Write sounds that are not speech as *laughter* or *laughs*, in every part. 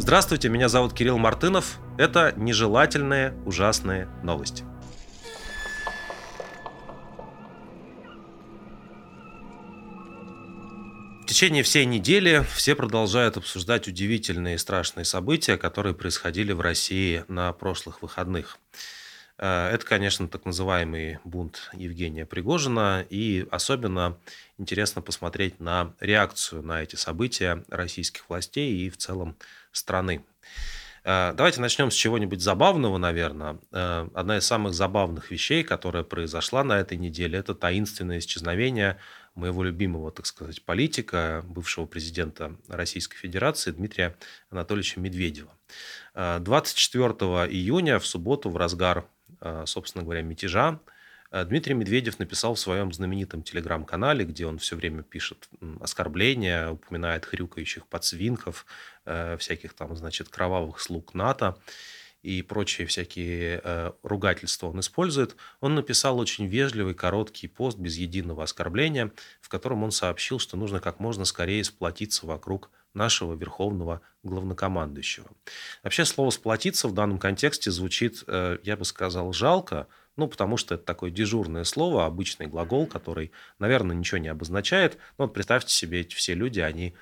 Здравствуйте, меня зовут Кирилл Мартынов. Это нежелательные ужасные новости. В течение всей недели все продолжают обсуждать удивительные и страшные события, которые происходили в России на прошлых выходных. Э, это, конечно, так называемый бунт Евгения Пригожина, и особенно интересно посмотреть на реакцию на эти события российских властей и в целом страны. Э, давайте начнем с чего-нибудь забавного, наверное. Э, одна из самых забавных вещей, которая произошла на этой неделе, это таинственное исчезновение моего любимого, так сказать, политика, бывшего президента Российской Федерации Дмитрия Анатольевича Медведева. 24 июня в субботу в разгар Э, собственно говоря, мятежа, э, Дмитрий Медведев написал в своем знаменитом телеграм-канале, где он все время пишет оскорбления, упоминает хрюкающих подсвинков, э, всяких там, значит, кровавых слуг НАТО и прочие всякие ругательства он использует. Он написал очень вежливый, короткий пост без единого оскорбления, в котором он сообщил, что нужно как можно скорее сплотиться вокруг нашего верховного главнокомандующего. Вообще слово «сплотиться» в данном контексте звучит, э, я бы сказал, жалко, ну, потому что это такое дежурное слово, обычный глагол, который, наверное, ничего не обозначает. Но вот представьте себе, эти все люди, они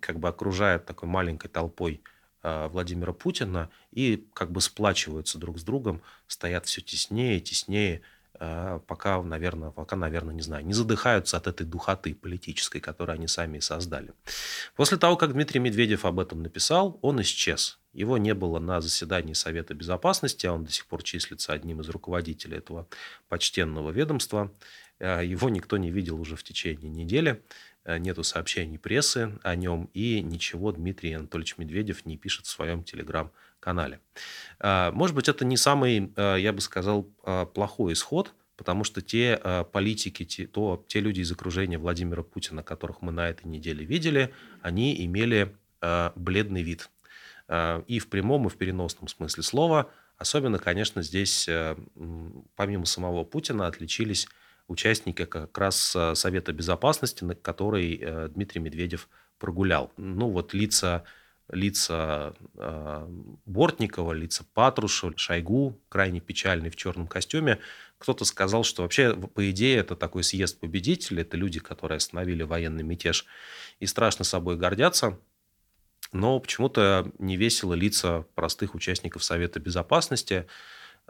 как бы окружают такой маленькой толпой э, Владимира Путина и как бы сплачиваются друг с другом, стоят все теснее, теснее, а, пока, наверное, пока, наверное, не знаю, не задыхаются от этой духоты политической, которую они сами создали. После того, как Дмитрий Медведев об этом написал, он исчез. Его не было на заседании Совета Безопасности, а он до сих пор числится одним из руководителей этого почтенного ведомства. А, его никто не видел уже в течение недели. А, нету сообщений прессы о нем, и ничего Дмитрий Анатольевич Медведев не пишет в своем телеграм-канале канале. А, может быть, это не самый, а, я бы сказал, а, плохой исход, потому что те политики, те, то, те люди из окружения Владимира Путина, которых мы на этой неделе видели, они имели бледный вид. И в прямом, и в переносном смысле слова. Особенно, конечно, здесь, помимо самого Путина, отличились участники как раз Совета Безопасности, на который Дмитрий Медведев прогулял. Ну, вот лица лица э, Бортникова, лица Патрушева, Шойгу, крайне печальный в черном костюме. Кто-то сказал, что вообще, по идее, это такой съезд победителей, это люди, которые остановили военный мятеж и страшно собой гордятся. Но почему-то не весело лица простых участников Совета Безопасности.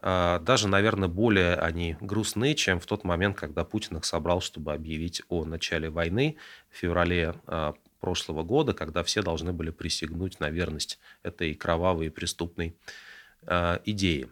Э, даже, наверное, более они грустны, чем в тот момент, когда Путин их собрал, чтобы объявить о начале войны в феврале э, прошлого года, когда все должны были присягнуть на верность этой кровавой и преступной э, идее.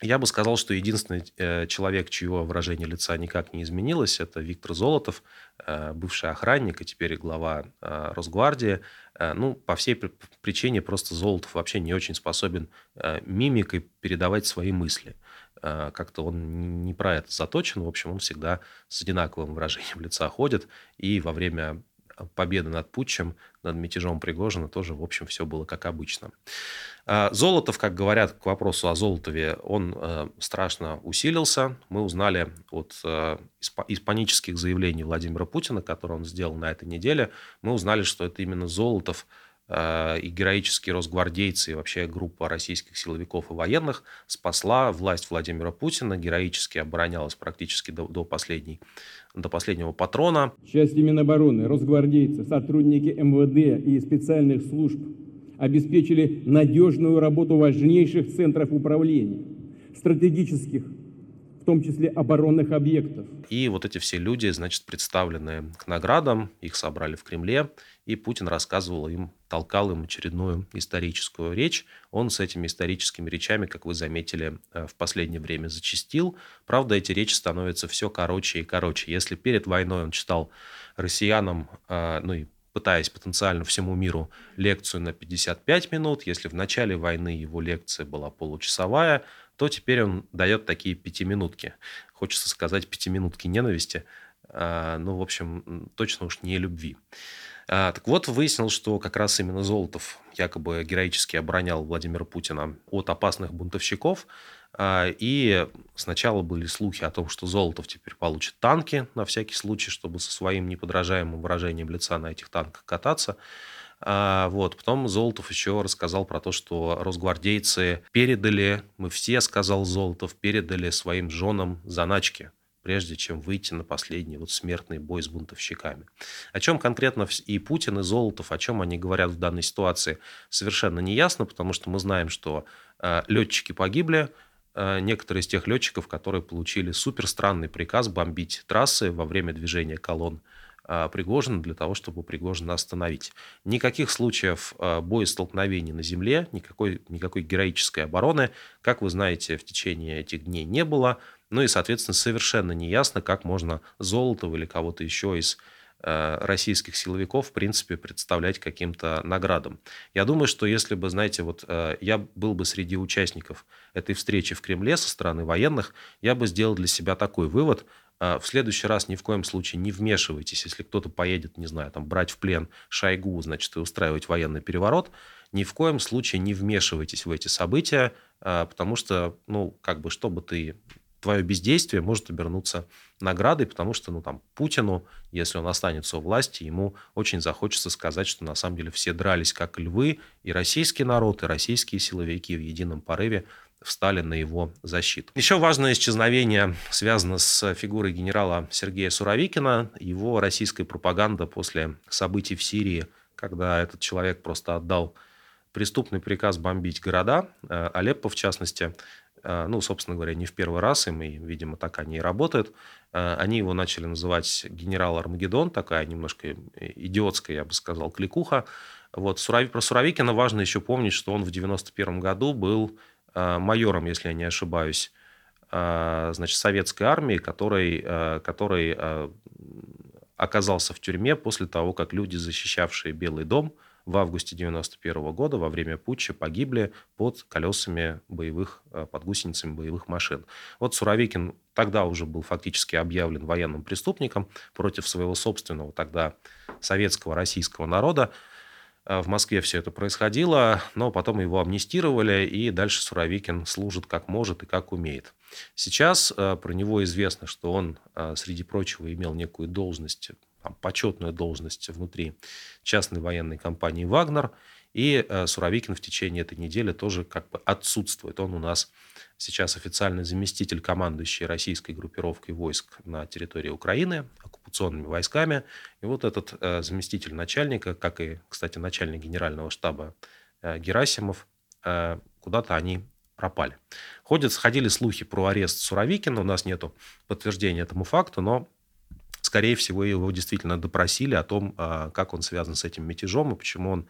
Я бы сказал, что единственный э, человек, чье выражение лица никак не изменилось, это Виктор Золотов, э, бывший охранник и теперь глава э, Росгвардии. Э, ну, по всей причине просто Золотов вообще не очень способен э, мимикой передавать свои мысли. Э, как-то он не про это заточен. В общем, он всегда с одинаковым выражением *laughs* лица ходит. И во время победы над путчем, над мятежом Пригожина тоже, в общем, все было как обычно. А, Золотов, как говорят к вопросу о Золотове, он э, страшно усилился. Мы узнали от э, из панических заявлений Владимира Путина, которые он сделал на этой неделе, мы узнали, что это именно Золотов и героические росгвардейцы, и вообще группа российских силовиков и военных спасла власть Владимира Путина, героически оборонялась практически до, до, последней, до последнего патрона. Части Минобороны, росгвардейцы, сотрудники МВД и специальных служб обеспечили надежную работу важнейших центров управления, стратегических в том числе оборонных объектов. И вот эти все люди, значит, представлены к наградам, их собрали в Кремле, и Путин рассказывал им, толкал им очередную историческую речь. Он с этими историческими речами, как вы заметили, э, в последнее время зачастил. Правда, эти речи становятся все короче и короче. Если перед войной он читал россиянам, э, ну и пытаясь потенциально всему миру лекцию на 55 минут, если в начале войны его лекция была получасовая, то теперь он дает такие пятиминутки. Хочется сказать пятиминутки ненависти, а, ну, в общем, точно уж не любви. А, так вот, выяснил, что как раз именно Золотов якобы героически оборонял Владимира Путина от опасных бунтовщиков. А, и сначала были слухи о том, что Золотов теперь получит танки на всякий случай, чтобы со своим неподражаемым выражением лица на этих танках кататься. А, вот. Потом Золотов еще рассказал про то, что росгвардейцы передали, мы все, сказал Золотов, передали своим женам заначки прежде чем выйти на последний вот смертный бой с бунтовщиками. О чем конкретно и Путин, и Золотов, о чем они говорят в данной ситуации, совершенно не ясно, потому что мы знаем, что э, летчики погибли, э, некоторые из тех летчиков, которые получили супер странный приказ бомбить трассы во время движения колонн а, Пригожина для того, чтобы Пригожина остановить. Никаких случаев а, боестолкновений на земле, никакой, никакой героической обороны, как вы знаете, в течение этих дней не было. Ну и, соответственно, совершенно неясно, как можно Золотого или кого-то еще из а, российских силовиков, в принципе, представлять каким-то наградам. Я думаю, что если бы, знаете, вот я был бы среди участников этой встречи в Кремле со стороны военных, я бы сделал для себя такой вывод – а, в следующий раз ни в коем случае не вмешивайтесь, если кто-то поедет, не знаю, там, брать в плен Шойгу, значит, и устраивать военный переворот, ни в коем случае не вмешивайтесь в эти события, потому что, ну, как бы, чтобы ты твое бездействие может обернуться наградой, потому что, ну, там, Путину, если он останется у власти, ему очень захочется сказать, что на самом деле все дрались как львы, и российский народ, и российские силовики в едином порыве встали на его защиту. Еще важное исчезновение связано с фигурой генерала Сергея Суровикина. Его российская пропаганда после событий в Сирии, когда этот человек просто отдал преступный приказ бомбить города, э, Алеппо в частности, ну, собственно говоря, не в первый раз, и, видимо, так они и работают. Э, они его начали называть генерал Армагеддон, такая немножко идиотская, я бы сказал, кликуха. Вот, про Суровикина важно еще помнить, что он в 91 году был Э, майором, если я не ошибаюсь, э, значит, советской армии, который, э, который оказался в тюрьме после того, как люди, защищавшие Белый дом в августе 91 года во время путча, погибли под колесами боевых, под гусеницами боевых машин. Вот Суровикин тогда уже был фактически объявлен военным преступником против своего собственного тогда советского российского народа. Э, в Москве все это происходило, но потом его амнистировали, и дальше Суровикин служит как может и как умеет. Сейчас э, про него известно, что он, э, среди прочего, имел некую должность, там, почетную должность внутри частной военной компании «Вагнер», и Суровикин в течение этой недели тоже как бы отсутствует. Он у нас сейчас официальный заместитель командующей российской группировкой войск на территории Украины, оккупационными войсками. И вот этот э, заместитель начальника, как и, кстати, начальник генерального штаба э, Герасимов, э, куда-то они пропали. Ходят, ходили слухи про арест Суровикина, у нас нет подтверждения этому факту, но скорее всего, его действительно допросили о том, как он связан с этим мятежом и почему он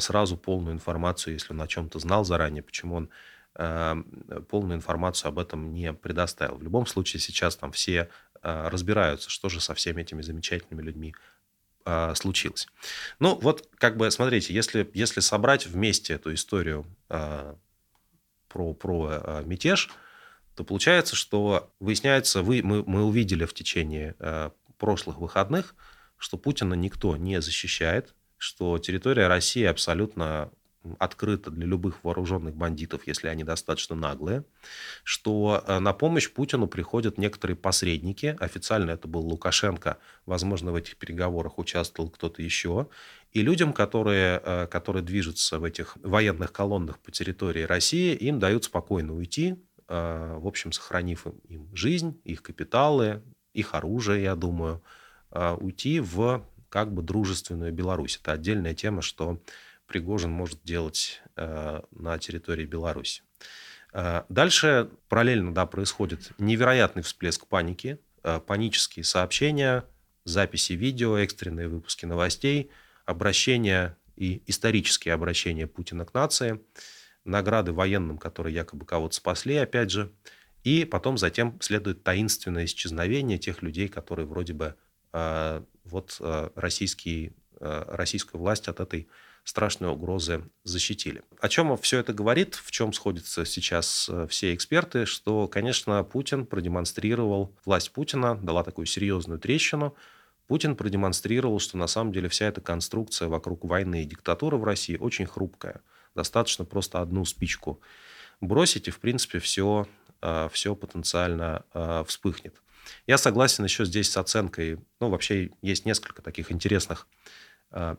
сразу полную информацию, если он о чем-то знал заранее, почему он Эм, полную информацию об этом не предоставил. В любом случае сейчас там все э, разбираются, что же со всеми этими замечательными людьми э, случилось. Ну вот как бы смотрите, если, если собрать вместе эту историю э, про, про мятеж, то получается, что выясняется, вы, мы, мы увидели в течение прошлых выходных, что Путина никто не защищает, что территория России абсолютно открыто для любых вооруженных бандитов, если они достаточно наглые, что э, на помощь Путину приходят некоторые посредники. Официально это был Лукашенко, возможно, в этих переговорах участвовал кто-то еще. И людям, которые, э, которые движутся в этих военных колоннах по территории России, им дают спокойно уйти, э, в общем, сохранив им жизнь, их капиталы, их оружие, я думаю, уйти в как бы дружественную Беларусь. Это отдельная тема, что Пригожин может делать э, на территории Беларуси. Э, дальше параллельно да, происходит невероятный всплеск паники, э, панические сообщения, записи видео, экстренные выпуски новостей, обращения и исторические обращения Путина к нации, награды военным, которые якобы кого-то спасли, опять же, и потом затем следует таинственное исчезновение тех людей, которые вроде бы э, вот э, российские, э, российскую власть от этой страшной угрозы защитили. О чем все это говорит, в чем сходятся сейчас э, все эксперты, что, конечно, Путин продемонстрировал, власть Путина дала такую серьезную трещину, Путин продемонстрировал, что на самом деле вся эта конструкция вокруг войны и диктатуры в России очень хрупкая. Достаточно просто одну спичку бросить, и, в принципе, все, все потенциально э, вспыхнет. Я согласен еще здесь с оценкой, ну, вообще есть несколько таких интересных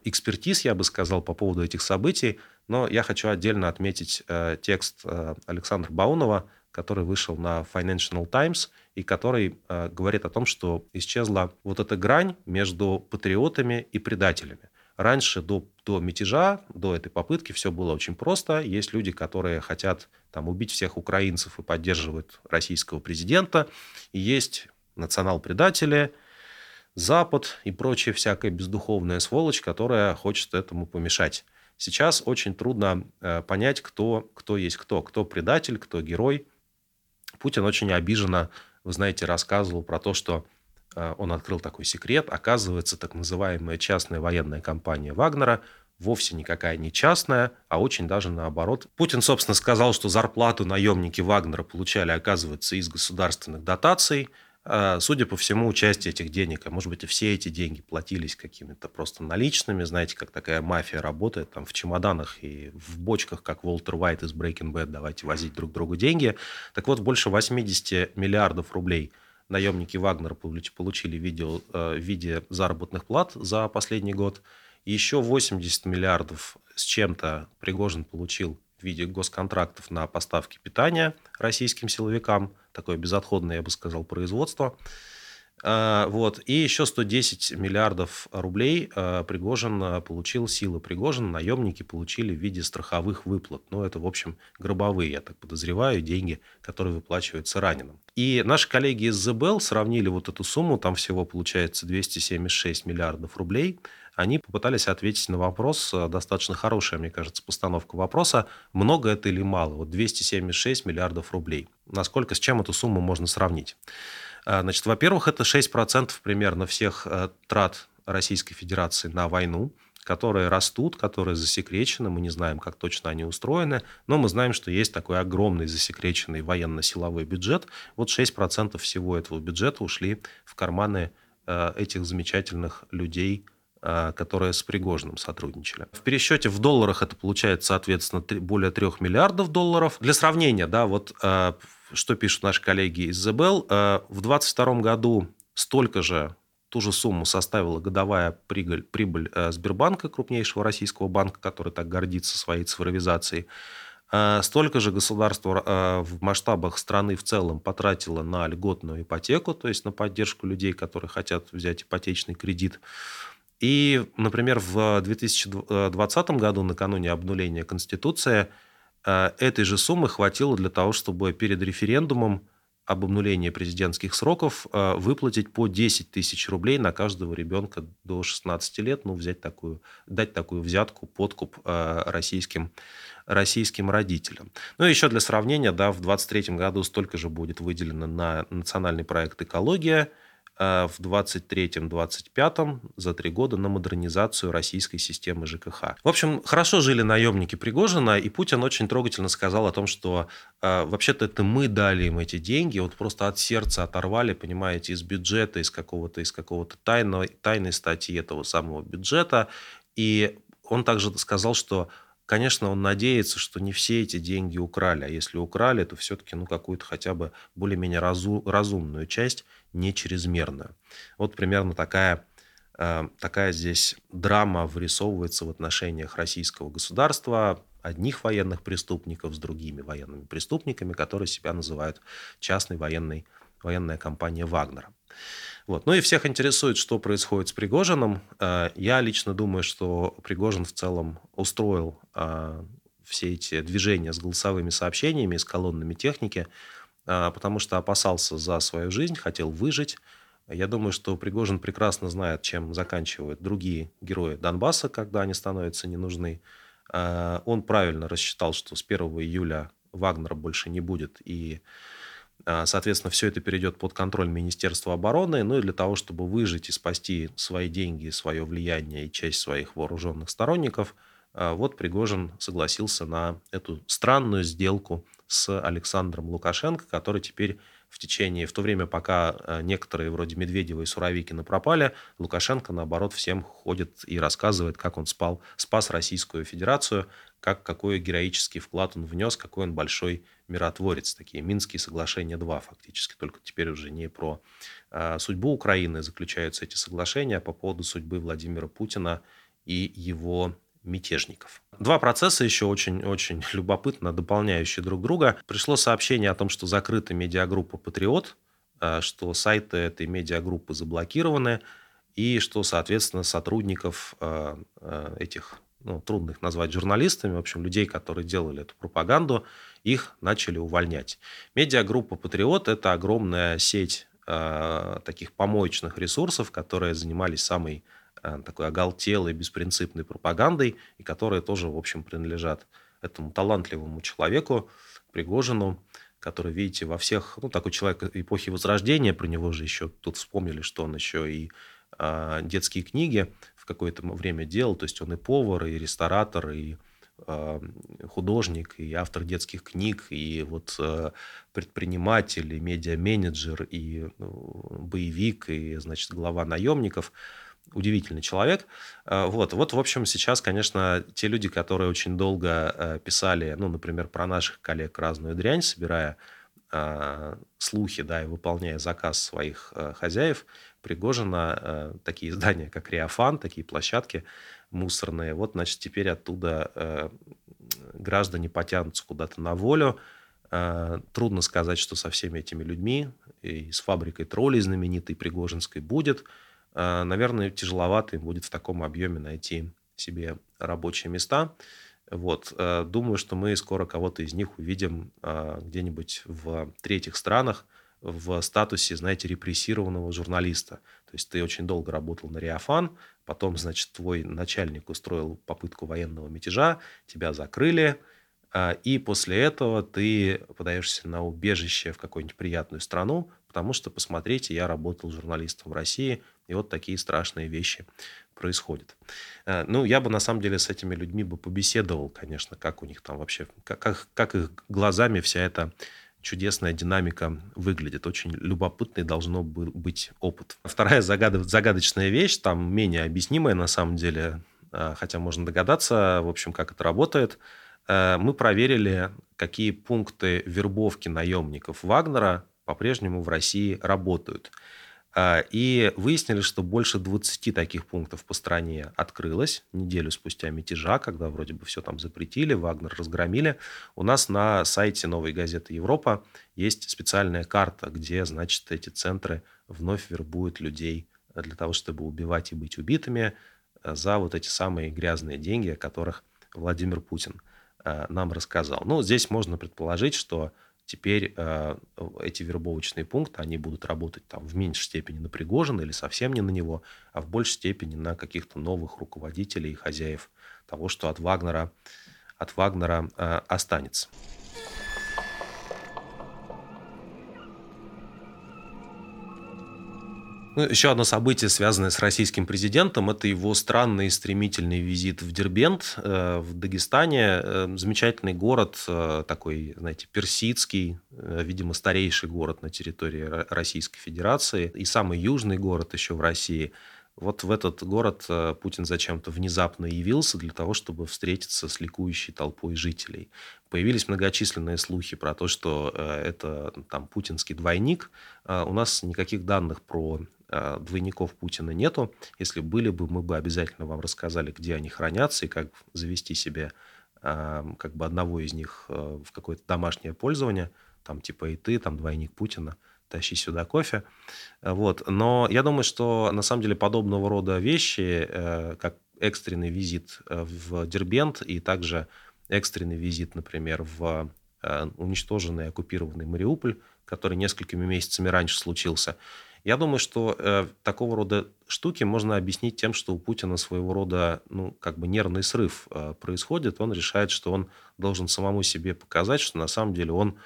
экспертиз, я бы сказал, по поводу этих событий. Но я хочу отдельно отметить текст Александра Баунова, который вышел на Financial Times и который говорит о том, что исчезла вот эта грань между патриотами и предателями. Раньше, до, до мятежа, до этой попытки, все было очень просто. Есть люди, которые хотят там, убить всех украинцев и поддерживают российского президента. И есть национал-предатели, Запад и прочая всякая бездуховная сволочь, которая хочет этому помешать. Сейчас очень трудно э, понять, кто, кто есть кто, кто предатель, кто герой. Путин очень обиженно, вы знаете, рассказывал про то, что он открыл такой секрет. Оказывается, так называемая частная военная компания Вагнера вовсе никакая не частная, а очень даже наоборот. Путин, собственно, сказал, что зарплату наемники Вагнера получали, оказывается, из государственных дотаций – а, судя по всему, часть этих денег, а может быть и все эти деньги платились какими-то просто наличными, знаете, как такая мафия работает, там в чемоданах и в бочках, как Уолтер Уайт из Breaking Bad, давайте возить друг другу деньги. Так вот, больше 80 миллиардов рублей наемники Вагнера получили в виде, э, в виде заработных плат за последний год. Еще 80 миллиардов с чем-то Пригожин получил в виде госконтрактов на поставки питания российским силовикам – такое безотходное, я бы сказал, производство. А, вот. И еще 110 миллиардов рублей а, Пригожин а, получил, силы Пригожина, наемники получили в виде страховых выплат. Ну, это, в общем, гробовые, я так подозреваю, деньги, которые выплачиваются раненым. И наши коллеги из ЗБЛ сравнили вот эту сумму, там всего получается 276 миллиардов рублей. Они попытались ответить на вопрос, достаточно хорошая, мне кажется, постановка вопроса, много это или мало? Вот 276 миллиардов рублей. Насколько, с чем эту сумму можно сравнить? А, значит, во-первых, это 6% примерно всех э, трат Российской Федерации на войну, которые растут, которые засекречены. Мы не знаем, как точно они устроены, но мы знаем, что есть такой огромный засекреченный военно-силовой бюджет. Вот 6% всего этого бюджета ушли в карманы э, этих замечательных людей, которые с Пригожиным сотрудничали. В пересчете в долларах это получается, соответственно, более 3 миллиардов долларов. Для сравнения, да, вот что пишут наши коллеги из ЗБЛ, э, в 2022 году столько же, ту же сумму составила годовая прибыль, прибыль Сбербанка, крупнейшего российского банка, который так гордится своей цифровизацией. Столько же государство в масштабах страны в целом потратило на льготную ипотеку, то есть на поддержку людей, которые хотят взять ипотечный кредит. И, например, в 2020 году, накануне обнуления Конституции, Э, этой же суммы хватило для того, чтобы перед референдумом об обнулении президентских сроков э, выплатить по 10 тысяч рублей на каждого ребенка до 16 лет, ну, взять такую, дать такую взятку, подкуп э, российским, российским родителям. Ну, и еще для сравнения, да, в 2023 году столько же будет выделено на национальный проект «Экология», в 23-25 за три года на модернизацию российской системы ЖКХ. В общем, хорошо жили наемники Пригожина, и Путин очень трогательно сказал о том, что э, вообще-то это мы дали им эти деньги, вот просто от сердца оторвали, понимаете, из бюджета, из какого-то из какого-то тайной, тайной статьи этого самого бюджета. И он также сказал, что Конечно, он надеется, что не все эти деньги украли, а если украли, то все-таки ну, какую-то хотя бы более-менее разу, разумную часть не чрезмерную. Вот примерно такая, э, такая здесь драма вырисовывается в отношениях российского государства, одних военных преступников с другими военными преступниками, которые себя называют частной военной, военная компания Вагнера. Вот. Ну и всех интересует, что происходит с Пригожиным. Э, я лично думаю, что Пригожин в целом устроил э, все эти движения с голосовыми сообщениями, с колоннами техники потому что опасался за свою жизнь, хотел выжить. Я думаю, что Пригожин прекрасно знает, чем заканчивают другие герои Донбасса, когда они становятся не нужны. А, он правильно рассчитал, что с 1 июля Вагнера больше не будет, и, а, соответственно, все это перейдет под контроль Министерства обороны. Ну и для того, чтобы выжить и спасти свои деньги, свое влияние и часть своих вооруженных сторонников, вот Пригожин согласился на эту странную сделку – с Александром Лукашенко, который теперь в течение, в то время, пока э, некоторые вроде Медведева и Суровикина пропали, Лукашенко, наоборот, всем ходит и рассказывает, как он спал, спас Российскую Федерацию, как, какой героический вклад он внес, какой он большой миротворец. Такие Минские соглашения 2 фактически, только теперь уже не про э, судьбу Украины заключаются эти соглашения, а по поводу судьбы Владимира Путина и его мятежников. Два процесса еще очень-очень *laughs* любопытно дополняющие друг друга. Пришло сообщение о том, что закрыта медиагруппа «Патриот», э, что сайты этой медиагруппы заблокированы, и что, соответственно, сотрудников э, э, этих, ну, трудно их назвать журналистами, в общем, людей, которые делали эту пропаганду, их начали увольнять. Медиагруппа «Патриот» — это огромная сеть таких помоечных ресурсов, которые занимались самой такой оголтелой, беспринципной пропагандой, и которые тоже, в общем, принадлежат этому талантливому человеку, Пригожину, который, видите, во всех... Ну, такой человек эпохи Возрождения, про него же еще тут вспомнили, что он еще и э, детские книги в какое-то время делал, то есть он и повар, и ресторатор, и э, художник, и автор детских книг, и вот э, предприниматель, и медиа-менеджер, и ну, боевик, и, значит, глава наемников – удивительный человек. Э, вот, вот, в общем, сейчас, конечно, те люди, которые очень долго э, писали, ну, например, про наших коллег разную дрянь, собирая э, слухи, да, и выполняя заказ своих хозяев, Пригожина, такие издания, как Реофан, такие площадки мусорные, вот, значит, теперь оттуда граждане потянутся куда-то на волю. Трудно сказать, что со всеми этими людьми и с фабрикой троллей знаменитой Пригожинской будет – наверное, тяжеловато им будет в таком объеме найти себе рабочие места. Вот. Э, думаю, что мы скоро кого-то из них увидим а, где-нибудь в третьих странах в статусе, знаете, репрессированного журналиста. То есть ты очень долго работал на Реофан, потом, значит, твой начальник устроил попытку военного мятежа, тебя закрыли, и после этого ты подаешься на убежище в какую-нибудь приятную страну, потому что, посмотрите, я работал журналистом в России, и вот такие страшные вещи происходят. Э, ну, я бы на самом деле с этими людьми бы побеседовал, конечно, как у них там вообще, как, как, их глазами вся эта чудесная динамика выглядит. Очень любопытный должно быть опыт. Вторая загадочная вещь, там менее объяснимая на самом деле, э, хотя можно догадаться, в общем, как это работает. Э, мы проверили, какие пункты вербовки наемников Вагнера по-прежнему в России работают. А, и выяснили, что больше 20 таких пунктов по стране открылось неделю спустя мятежа, когда вроде бы все там запретили, Вагнер разгромили. У нас на сайте новой газеты «Европа» есть специальная карта, где, значит, эти центры вновь вербуют людей для того, чтобы убивать и быть убитыми э, за вот эти самые грязные деньги, о которых Владимир Путин э, нам рассказал. Ну, здесь можно предположить, что теперь э, эти вербовочные пункты, они будут работать там в меньшей степени на Пригожина или совсем не на него, а в большей степени на каких-то новых руководителей и хозяев того, что от Вагнера, от Вагнера э, останется. Ну, еще одно событие, связанное с российским президентом, это его странный и стремительный визит в Дербент э, в Дагестане. Э, замечательный город, э, такой, знаете, персидский, видимо, старейший город на территории Российской Федерации и самый южный город еще в России. Вот в этот город Путин зачем-то внезапно явился для того, чтобы встретиться с ликующей толпой жителей. Появились многочисленные слухи про то, что это там путинский двойник. У нас никаких данных про а, двойников Путина нету. Если были бы, мы бы обязательно вам рассказали, где они хранятся и как завести себе а, как бы одного из них а, в какое-то домашнее пользование, там типа и ты, там двойник Путина, тащи сюда кофе. Вот. Но я думаю, что на самом деле подобного рода вещи, э, как экстренный визит э, в Дербент и также экстренный визит, например, в э, уничтоженный оккупированный Мариуполь, который несколькими месяцами раньше случился, я думаю, что э, такого рода штуки можно объяснить тем, что у Путина своего рода, ну, как бы нервный срыв э, происходит. Он решает, что он должен самому себе показать, что на самом деле он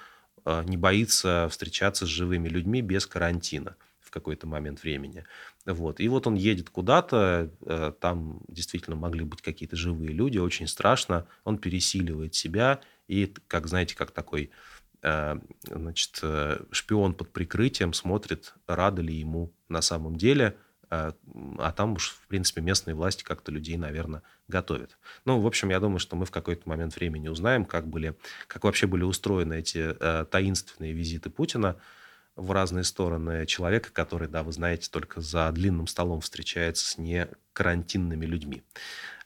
э, не боится встречаться с живыми людьми без карантина в какой-то момент времени. Вот. И вот он едет куда-то, э, там действительно могли быть какие-то живые люди, очень страшно. Он пересиливает себя и, как знаете, как такой значит, э, шпион под прикрытием смотрит, рады ли ему на самом деле, э, а там уж, в принципе, местные власти как-то людей, наверное, готовят. Ну, в общем, я думаю, что мы в какой-то момент времени узнаем, как, были, как вообще были устроены эти таинственные визиты Путина. в разные стороны человека, который, да, вы знаете, только за длинным столом встречается с не карантинными людьми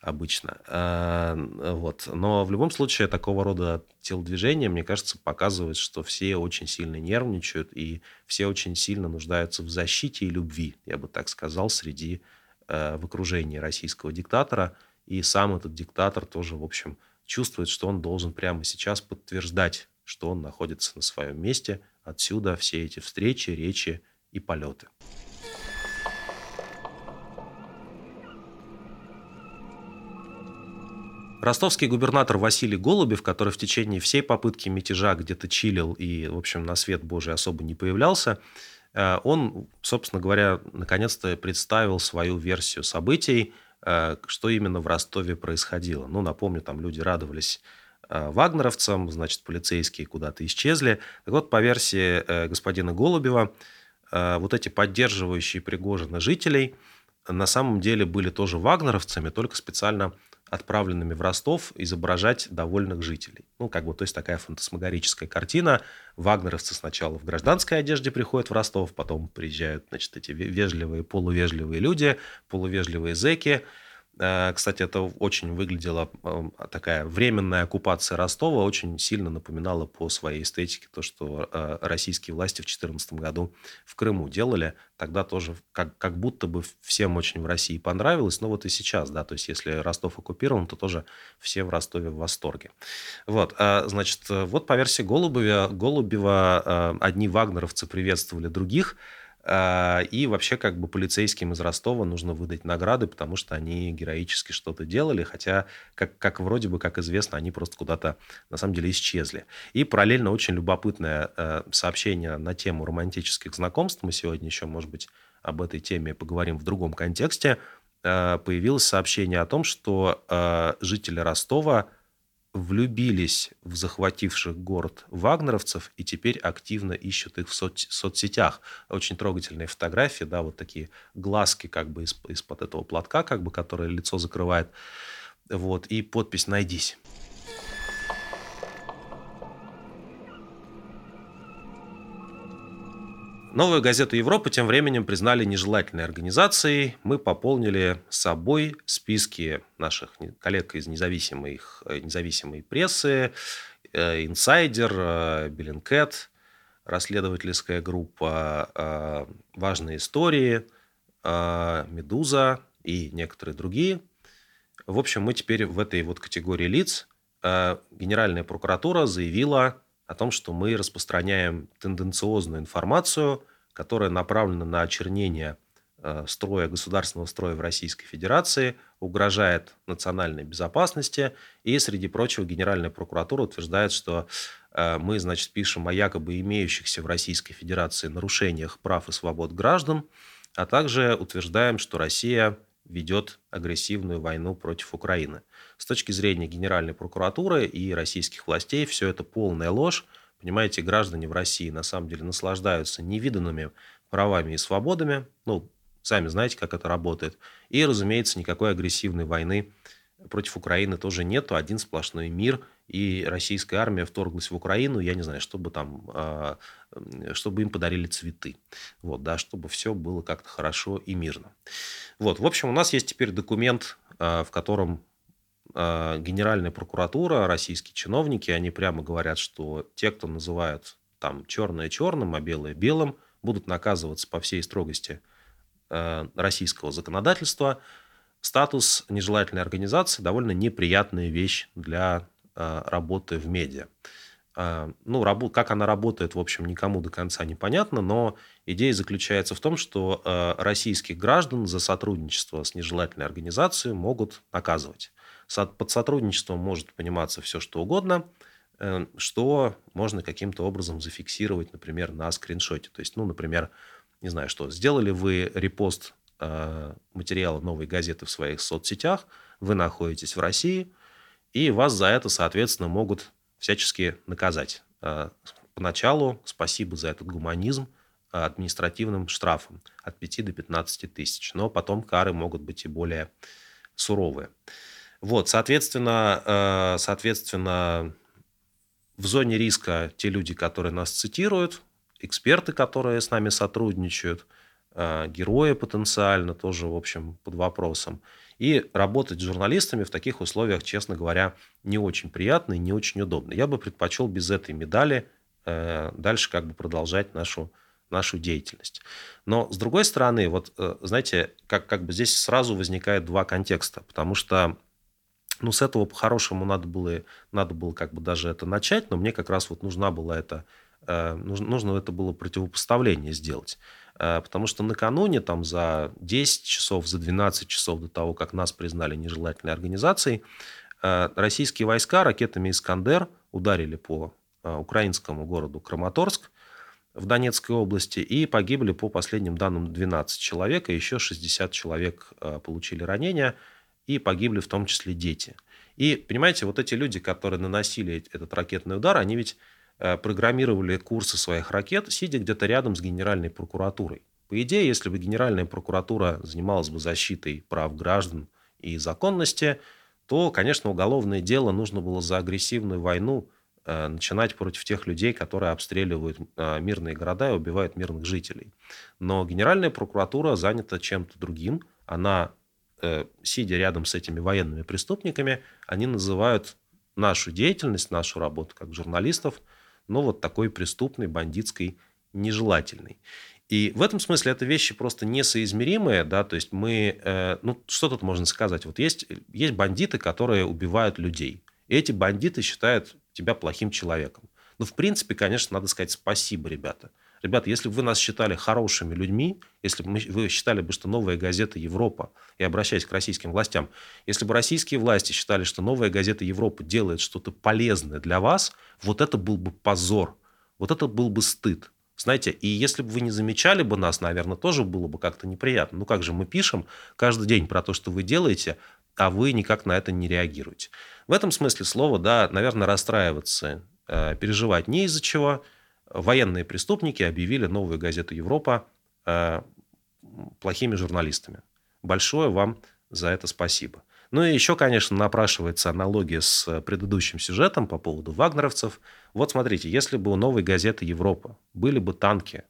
обычно. А, вот. Но в любом случае такого рода телодвижения, мне кажется, показывают, что все очень сильно нервничают и все очень сильно нуждаются в защите и любви, я бы так сказал, среди э, в окружении российского диктатора. И сам этот диктатор тоже, в общем, чувствует, что он должен прямо сейчас подтверждать, что он находится на своем месте. Отсюда все эти встречи, речи и полеты. Ростовский губернатор Василий Голубев, который в течение всей попытки мятежа где-то чилил и, в общем, на свет Божий особо не появлялся, э, он, собственно говоря, наконец-то представил свою версию событий, э, что именно в Ростове происходило. Ну, напомню, там люди радовались э, вагнеровцам, значит, полицейские куда-то исчезли. Так вот, по версии господина Голубева, вот эти поддерживающие Пригожина жителей на самом деле были тоже вагнеровцами, только специально отправленными в Ростов изображать довольных жителей. Ну, как бы, то есть такая фантасмагорическая картина. Вагнеровцы сначала в гражданской одежде приходят в Ростов, потом приезжают, значит, эти вежливые, полувежливые люди, полувежливые зеки, кстати, это очень выглядело, такая временная оккупация Ростова очень сильно напоминала по своей эстетике то, что э, российские власти в 2014 году в Крыму делали. Тогда тоже как, как будто бы всем очень в России понравилось, но вот и сейчас, да, то есть если Ростов оккупирован, то тоже все в Ростове в восторге. Вот, э, значит, вот по версии Голубева, Голубева одни вагнеровцы приветствовали других, а, и вообще как бы полицейским из Ростова нужно выдать награды, потому что они героически что-то делали, хотя, как, как вроде бы, как известно, они просто куда-то на самом деле исчезли. И параллельно очень любопытное э, сообщение на тему романтических знакомств. Мы сегодня еще, может быть, об этой теме поговорим в другом контексте. Э, появилось сообщение о том, что э, жители Ростова влюбились в захвативших город вагнеровцев и теперь активно ищут их в соц- соцсетях. Очень трогательные фотографии, да, вот такие глазки как бы из- из-под этого платка, как бы, которое лицо закрывает. Вот, и подпись «Найдись». Новую газету Европы тем временем признали нежелательной организацией. Мы пополнили собой списки наших коллег из независимой, э, независимой прессы, э, Insider, Bellingcat, расследовательская группа э, «Важные истории», «Медуза» и некоторые другие. В общем, мы теперь в этой вот категории лиц. Генеральная прокуратура заявила о том, что мы распространяем тенденциозную информацию, которая направлена на очернение э, строя, государственного строя в Российской Федерации, угрожает национальной безопасности. И, среди прочего, Генеральная прокуратура утверждает, что э, мы, значит, пишем о якобы имеющихся в Российской Федерации нарушениях прав и свобод граждан, а также утверждаем, что Россия ведет агрессивную войну против Украины. С точки зрения Генеральной прокуратуры и российских властей все это полная ложь. Понимаете, граждане в России на самом деле наслаждаются невиданными правами и свободами. Ну, сами знаете, как это работает. И, разумеется, никакой агрессивной войны против Украины тоже нету. Один сплошной мир. И российская армия вторглась в Украину, я не знаю, чтобы там, а, чтобы им подарили цветы. Вот, да, чтобы все было как-то хорошо и мирно. Вот, в общем, у нас есть теперь документ, а, в котором Генеральная прокуратура, российские чиновники, они прямо говорят, что те, кто называют там черное черным, а белое белым, будут наказываться по всей строгости а, российского законодательства. Статус нежелательной организации довольно неприятная вещь для работы в медиа. Ну, как она работает, в общем, никому до конца непонятно, но идея заключается в том, что российских граждан за сотрудничество с нежелательной организацией могут наказывать. Под сотрудничеством может пониматься все, что угодно, э, что можно каким-то образом зафиксировать, например, на скриншоте. То есть, ну, например, не знаю что, сделали вы репост э, материала новой газеты в своих соцсетях, вы находитесь в России, и вас за это, соответственно, могут всячески наказать. Э, поначалу спасибо за этот гуманизм административным штрафом от 5 до 15 тысяч, но потом кары могут быть и более суровые. Вот, соответственно, э, соответственно, в зоне риска те люди, которые нас цитируют, эксперты, которые с нами сотрудничают, э, герои потенциально тоже, в общем, под вопросом. И работать с журналистами в таких условиях, честно говоря, не очень приятно и не очень удобно. Я бы предпочел без этой медали э, дальше как бы продолжать нашу, нашу деятельность. Но с другой стороны, вот знаете, как, как бы здесь сразу возникает два контекста, потому что ну, с этого по-хорошему надо было, надо было как бы даже это начать, но мне как раз вот нужна была это, э, нужно, это было противопоставление сделать. Э, потому что накануне, там, за 10 часов, за 12 часов до того, как нас признали нежелательной организацией, э, российские войска ракетами «Искандер» ударили по украинскому городу Краматорск в Донецкой области и погибли, по последним данным, 12 человек, и еще 60 человек получили ранения, и погибли в том числе дети. И, понимаете, вот эти люди, которые наносили этот ракетный удар, они ведь Э, программировали курсы своих ракет, сидя где-то рядом с Генеральной прокуратурой. По идее, если бы Генеральная прокуратура занималась бы защитой прав граждан и законности, то, конечно, уголовное дело нужно было за агрессивную войну э, начинать против тех людей, которые обстреливают э, мирные города и убивают мирных жителей. Но Генеральная прокуратура занята чем-то другим. Она, сидя рядом с этими военными преступниками, они называют нашу деятельность, нашу работу как журналистов – но вот такой преступной, бандитской, нежелательной. И в этом смысле это вещи просто несоизмеримые, да, то есть мы, э, ну, что тут можно сказать? Вот есть, есть бандиты, которые убивают людей. И эти бандиты считают тебя плохим человеком. Ну, в принципе, конечно, надо сказать спасибо, ребята. Ребята, если бы вы нас считали хорошими людьми, если бы вы считали бы, что новая газета Европа, и обращаясь к российским властям, если бы российские власти считали, что новая газета Европа делает что-то полезное для вас, вот это был бы позор, вот это был бы стыд. Знаете, и если бы вы не замечали бы нас, наверное, тоже было бы как-то неприятно. Ну как же мы пишем каждый день про то, что вы делаете, а вы никак на это не реагируете. В этом смысле слова, да, наверное, расстраиваться, э, переживать не из-за чего – военные преступники объявили новую газету «Европа» э, плохими журналистами. Большое вам за это спасибо. Ну и еще, конечно, напрашивается аналогия с предыдущим сюжетом по поводу вагнеровцев. Вот смотрите, если бы у новой газеты «Европа» были бы танки,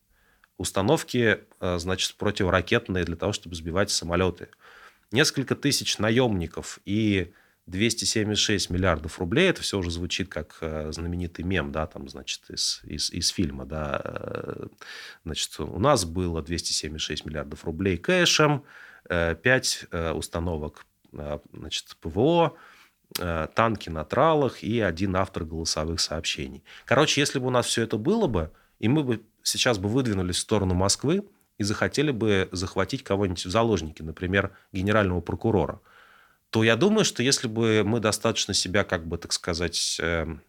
установки, э, значит, противоракетные для того, чтобы сбивать самолеты, несколько тысяч наемников и 276 миллиардов рублей, это все уже звучит как э, знаменитый мем, да, там, значит, из, из, из фильма, да. Э, значит, у нас было 276 миллиардов рублей кэшем, 5 э, установок, значит, ПВО, танки на тралах и один автор голосовых сообщений. Короче, если бы у нас все это было бы, и мы бы сейчас бы выдвинулись в сторону Москвы и захотели бы захватить кого-нибудь в заложники, например, генерального прокурора – то я думаю, что если бы мы достаточно себя, как бы, так сказать, эм,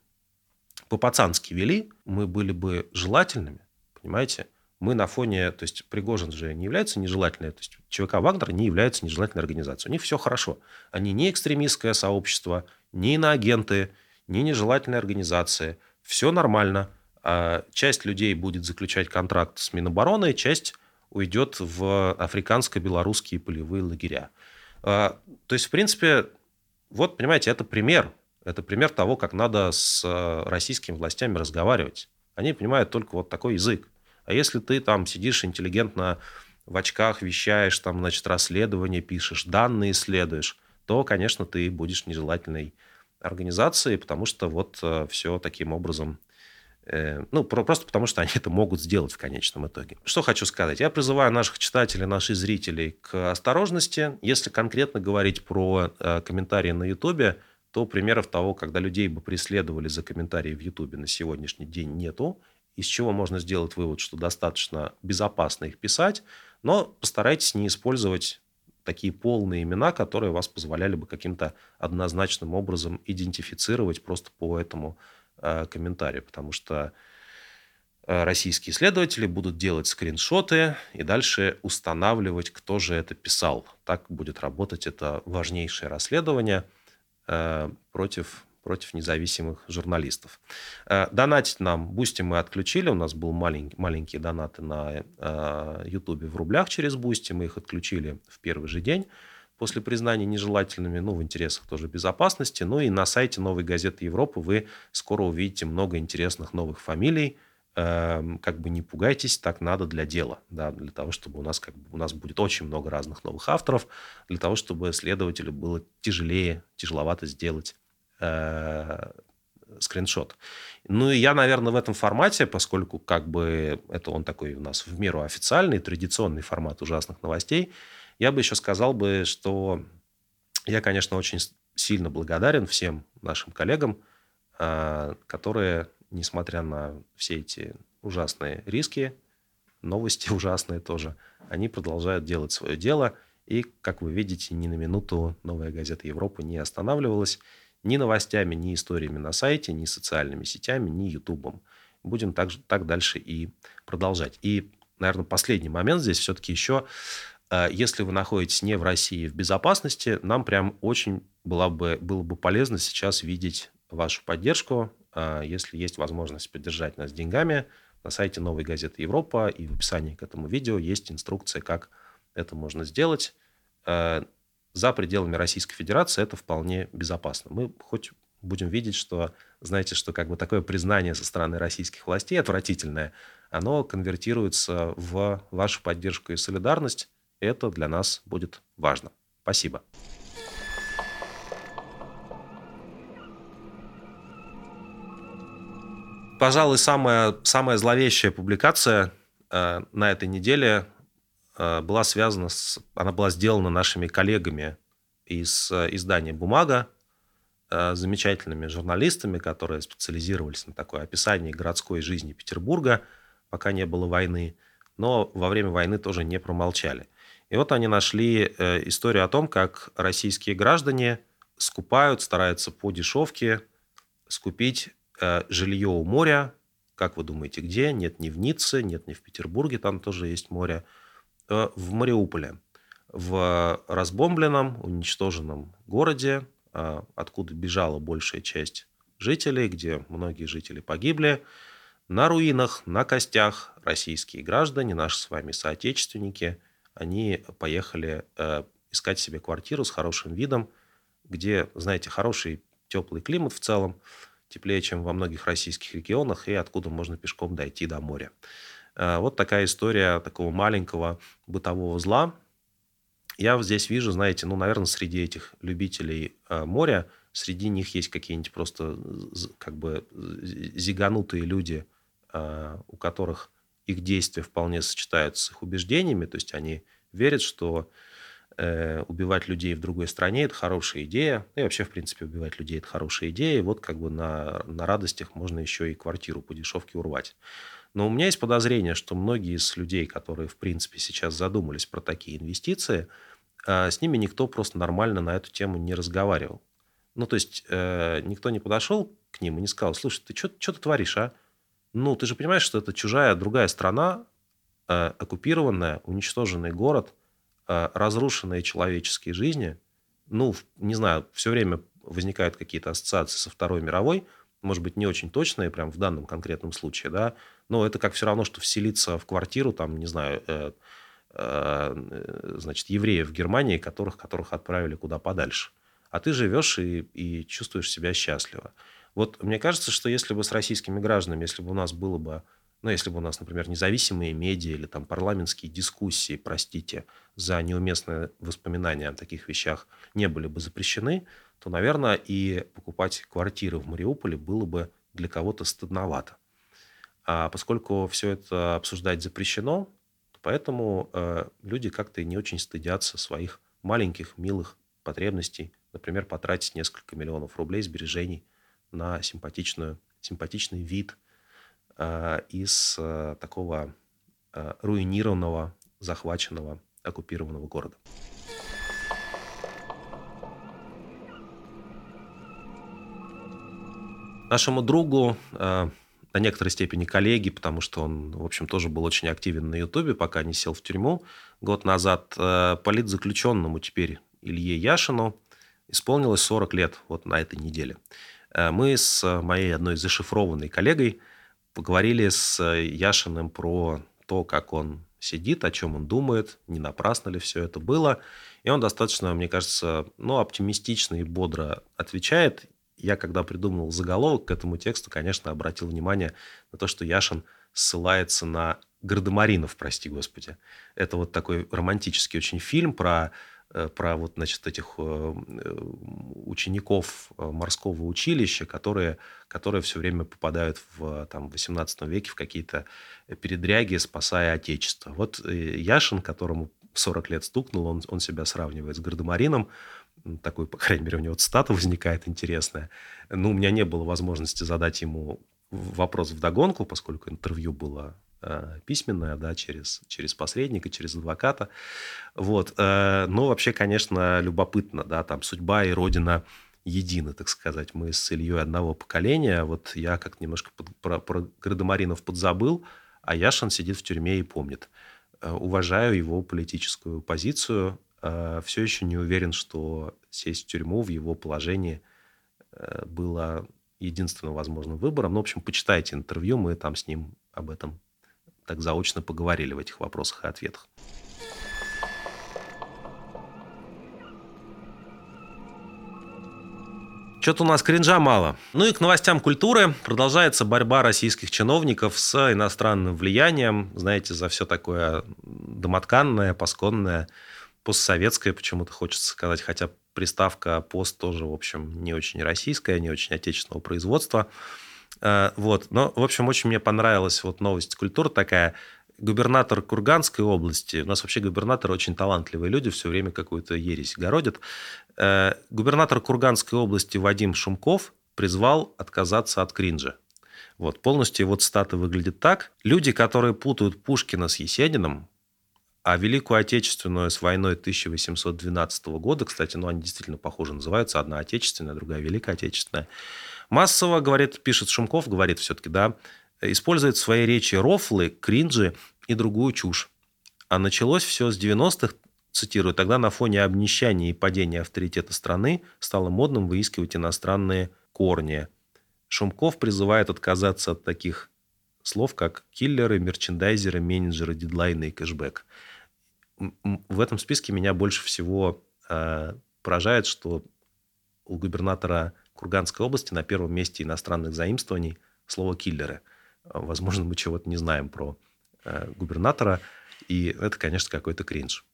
по-пацански вели, мы были бы желательными, понимаете? Мы на фоне, то есть Пригожин же не является нежелательной, то есть ЧВК Вагнер не является нежелательной организацией. У них все хорошо. Они не экстремистское сообщество, не иноагенты, не нежелательная организация. Все нормально. А часть людей будет заключать контракт с Минобороны, часть уйдет в африканско-белорусские полевые лагеря. А, то есть, в принципе, вот, понимаете, это пример. Это пример того, как надо с э, российскими властями разговаривать. Они понимают только вот такой язык. А если ты там сидишь интеллигентно в очках, вещаешь, там, значит, расследование пишешь, данные исследуешь, то, конечно, ты будешь нежелательной организацией, потому что вот э, все таким образом ну, просто потому, что они *laughs* это могут сделать в конечном итоге. Что хочу сказать. Я призываю наших читателей, наших зрителей к осторожности. Если конкретно говорить про э, комментарии на Ютубе, то примеров того, когда людей бы преследовали за комментарии в Ютубе на сегодняшний день нету. Из чего можно сделать вывод, что достаточно безопасно их писать, но постарайтесь не использовать такие полные имена, которые вас позволяли бы каким-то однозначным образом идентифицировать просто по этому Э, комментарий, потому что э, российские исследователи будут делать скриншоты и дальше устанавливать, кто же это писал. Так будет работать это важнейшее расследование э, против, против независимых журналистов. Донатить нам Boosty мы отключили. У нас был маленький, маленькие донаты на Ютубе в рублях через Boosty. Мы их отключили в первый же день после признания нежелательными, ну, в интересах тоже безопасности. Ну и на сайте «Новой газеты Европы» вы скоро увидите много интересных новых фамилий, Эм, как бы не пугайтесь, так надо для дела, да, для того, чтобы у нас как бы у нас будет очень много разных новых авторов, для того, чтобы следователю было тяжелее, тяжеловато сделать э, скриншот. Ну и я, наверное, в этом формате, поскольку как бы это он такой у нас в меру официальный, традиционный формат ужасных новостей, я бы еще сказал бы, что я, конечно, очень сильно благодарен всем нашим коллегам, э, которые несмотря на все эти ужасные риски, новости *laughs* ужасные тоже, они продолжают делать свое дело. И, как вы видите, ни на минуту «Новая газета Европы» не останавливалась ни новостями, ни историями на сайте, ни социальными сетями, ни Ютубом. Будем так, так дальше и продолжать. И, наверное, последний момент здесь все-таки еще если вы находитесь не в России в безопасности, нам прям очень было бы, было бы полезно сейчас видеть вашу поддержку. А, если есть возможность поддержать нас деньгами, на сайте «Новой газеты Европа» и в описании к этому видео есть инструкция, как это можно сделать. А, за пределами Российской Федерации это вполне безопасно. Мы хоть будем видеть, что, знаете, что как бы такое признание со стороны российских властей отвратительное, оно конвертируется в вашу поддержку и солидарность. Это для нас будет важно. Спасибо. Пожалуй, самая, самая зловещая публикация э, на этой неделе э, была связана с... Она была сделана нашими коллегами из э, издания «Бумага», э, замечательными журналистами, которые специализировались на такой описании городской жизни Петербурга, пока не было войны, но во время войны тоже не промолчали. И вот они нашли э, историю о том, как российские граждане скупают, стараются по дешевке скупить Э, жилье у моря. Как вы думаете, где? Нет ни в Ницце, нет ни в Петербурге, там тоже есть море. Э, в Мариуполе. В разбомбленном, уничтоженном городе, откуда бежала большая часть жителей, где многие жители погибли, на руинах, на костях российские граждане, наши с вами соотечественники, они поехали искать себе квартиру с хорошим видом, где, знаете, хороший теплый климат в целом, теплее, чем во многих российских регионах, и откуда можно пешком дойти до моря. Э, вот такая история такого маленького бытового зла. Я здесь вижу, знаете, ну, наверное, среди этих любителей э, моря, среди них есть какие-нибудь просто как бы зиганутые люди, э, у которых их действия вполне сочетаются с их убеждениями, то есть они верят, что э, убивать людей в другой стране – это хорошая идея. Ну и вообще, в принципе, убивать людей – это хорошая идея. И вот как бы на, на радостях можно еще и квартиру по дешевке урвать. Но у меня есть подозрение, что многие из людей, которые, в принципе, сейчас задумались про такие инвестиции, э, с ними никто просто нормально на эту тему не разговаривал. Ну, то есть, э, никто не подошел к ним и не сказал, слушай, ты что, ты творишь, а? Ну, ты же понимаешь, что это чужая, другая страна, э, оккупированная, уничтоженный город – Э, разрушенные человеческие жизни, ну, не знаю, все время возникают какие-то ассоциации со Второй мировой, может быть, не очень точные прям в данном конкретном случае, да, но это как все равно, что вселиться в квартиру, там, не знаю, э, э, значит, евреев в Германии, которых, которых отправили куда подальше. А ты живешь и, и чувствуешь себя счастливо. Вот мне кажется, что если бы с российскими гражданами, если бы у нас было бы ну, если бы у нас, например, независимые медиа или там парламентские дискуссии, простите, за неуместное воспоминания о таких вещах не были бы запрещены, то, наверное, и покупать квартиры в Мариуполе было бы для кого-то стыдновато. А поскольку все это обсуждать запрещено, поэтому э, люди как-то не очень стыдятся своих маленьких, милых потребностей, например, потратить несколько миллионов рублей сбережений на симпатичную, симпатичный вид – Э, из э, такого э, руинированного, захваченного, оккупированного города. Нашему другу, на некоторой степени коллеги, потому что он, в общем, тоже был очень активен на Ютубе, пока не сел в тюрьму год назад, политзаключенному теперь Илье Яшину исполнилось 40 лет вот на этой неделе. Мы с моей одной зашифрованной коллегой – Поговорили с э, Яшиным про то, как он сидит, о чем он думает, не напрасно ли все это было. И он достаточно, мне кажется, ну, оптимистично и бодро отвечает. я, когда придумал заголовок к этому тексту, конечно, обратил внимание на то, что Яшин ссылается на Гардемаринов, прости господи. Это вот такой романтический очень фильм про Э, про вот, значит, этих э, учеников э, морского училища, которые, которые все время попадают в там, 18 веке в какие-то передряги, спасая Отечество. Вот Яшин, которому 40 лет стукнул, он, он себя сравнивает с Гардемарином, такой, по крайней мере, у него цитата *laughs* возникает интересная. Ну, у меня не было возможности задать ему вопрос в догонку, поскольку интервью было Э, письменная, да, через, через посредника, через адвоката. Вот. Э, но вообще, конечно, любопытно, да, там судьба и родина едины, так сказать. Мы с Ильей одного поколения. Вот я как немножко под, про, про Градомаринов подзабыл, а Яшин сидит в тюрьме и помнит. Э, уважаю его политическую позицию. Все еще не уверен, что сесть в тюрьму в его положении было единственным возможным выбором. Ну, в общем, почитайте интервью, мы там с ним об этом так заочно поговорили в этих вопросах и ответах. Что-то у нас кринжа мало. Ну и к новостям культуры. Продолжается борьба российских чиновников с иностранным влиянием. Знаете, за все такое домотканное, пасконное, постсоветское почему-то хочется сказать. Хотя приставка «пост» тоже, в общем, не очень российская, не очень отечественного производства. Э, вот. Но, в общем, очень мне понравилась вот новость культуры такая. Губернатор Курганской области, у нас вообще губернаторы очень талантливые люди, все время какую-то ересь городят. Э, губернатор Курганской области Вадим Шумков призвал отказаться от кринжа. Вот, полностью его цитата выглядит так. Люди, которые путают Пушкина с Есениным, а Великую Отечественную с войной 1812 года, кстати, ну, они действительно похоже называются, одна Отечественная, другая Великая Отечественная, Массово, говорит, пишет Шумков, говорит все-таки, да, использует в своей речи рофлы, кринжи и другую чушь. А началось все с 90-х, цитирую, тогда на фоне обнищания и падения авторитета страны стало модным выискивать иностранные корни. Шумков призывает отказаться от таких слов, как киллеры, мерчендайзеры, менеджеры, дедлайны и кэшбэк. В этом списке меня больше всего э, поражает, что у губернатора Курганской области на первом месте иностранных заимствований слово «киллеры». Возможно, мы чего-то не знаем про э, губернатора, и это, конечно, какой-то кринж.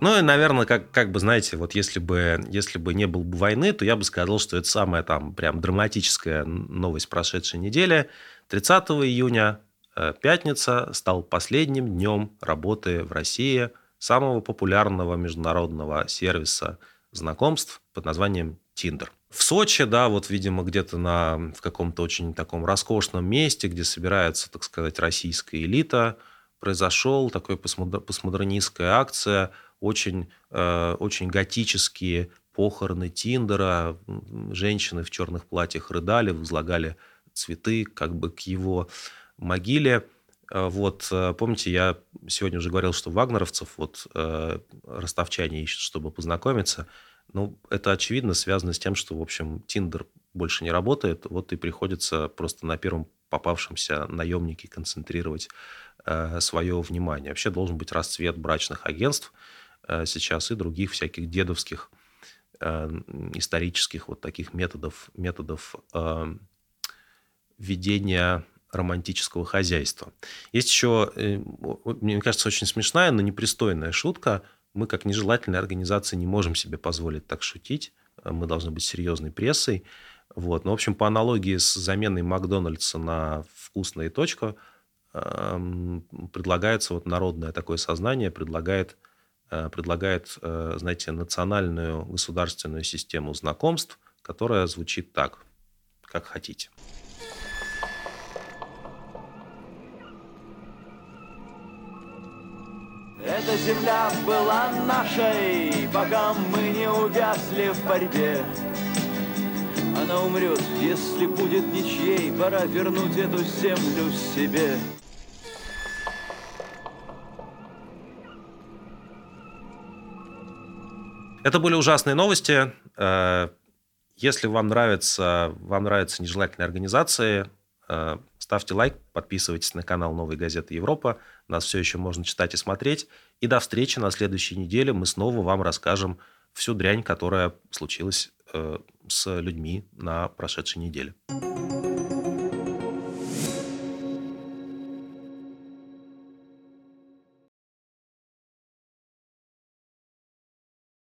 Ну и, наверное, как, как бы, знаете, вот если бы, если бы не было бы войны, то я бы сказал, что это самая там прям драматическая новость прошедшей недели. 30 июня, э, пятница, стал последним днем работы в России – самого популярного международного сервиса знакомств под названием Tinder. В Сочи, да, вот, видимо, где-то на, в каком-то очень таком роскошном месте, где собирается, так сказать, российская элита, произошел такой постмодернистская акция, очень, э, очень готические похороны Тиндера, женщины в черных платьях рыдали, возлагали цветы как бы к его могиле. Э, вот, э, помните, я сегодня уже говорил, что вагнеровцев вот э, ростовчане ищут, чтобы познакомиться. Ну, это очевидно связано с тем, что, в общем, Тиндер больше не работает, вот и приходится просто на первом попавшемся наемнике концентрировать э, свое внимание. Вообще должен быть расцвет брачных агентств сейчас и других всяких дедовских исторических вот таких методов, методов э, ведения романтического хозяйства. Есть еще, э, мне кажется, очень смешная, но непристойная шутка. Мы, как нежелательная организация, не можем себе позволить так шутить. Мы должны быть серьезной прессой. Вот. Но, в общем, по аналогии с заменой Макдональдса на вкусная точка, эм, предлагается вот народное такое сознание, предлагает, э, предлагает, э, знаете, национальную государственную систему знакомств, которая звучит так, как хотите. Эта земля была нашей, пока мы не увязли в борьбе. Она умрет, если будет ничьей, пора вернуть эту землю себе. Это были ужасные новости. Э, если вам нравятся, вам нравятся нежелательные организации, ставьте лайк, подписывайтесь на канал «Новой газеты Европа». Нас все еще можно читать и смотреть. И до встречи на следующей неделе. Мы снова вам расскажем всю дрянь, которая случилась э, с людьми на прошедшей неделе.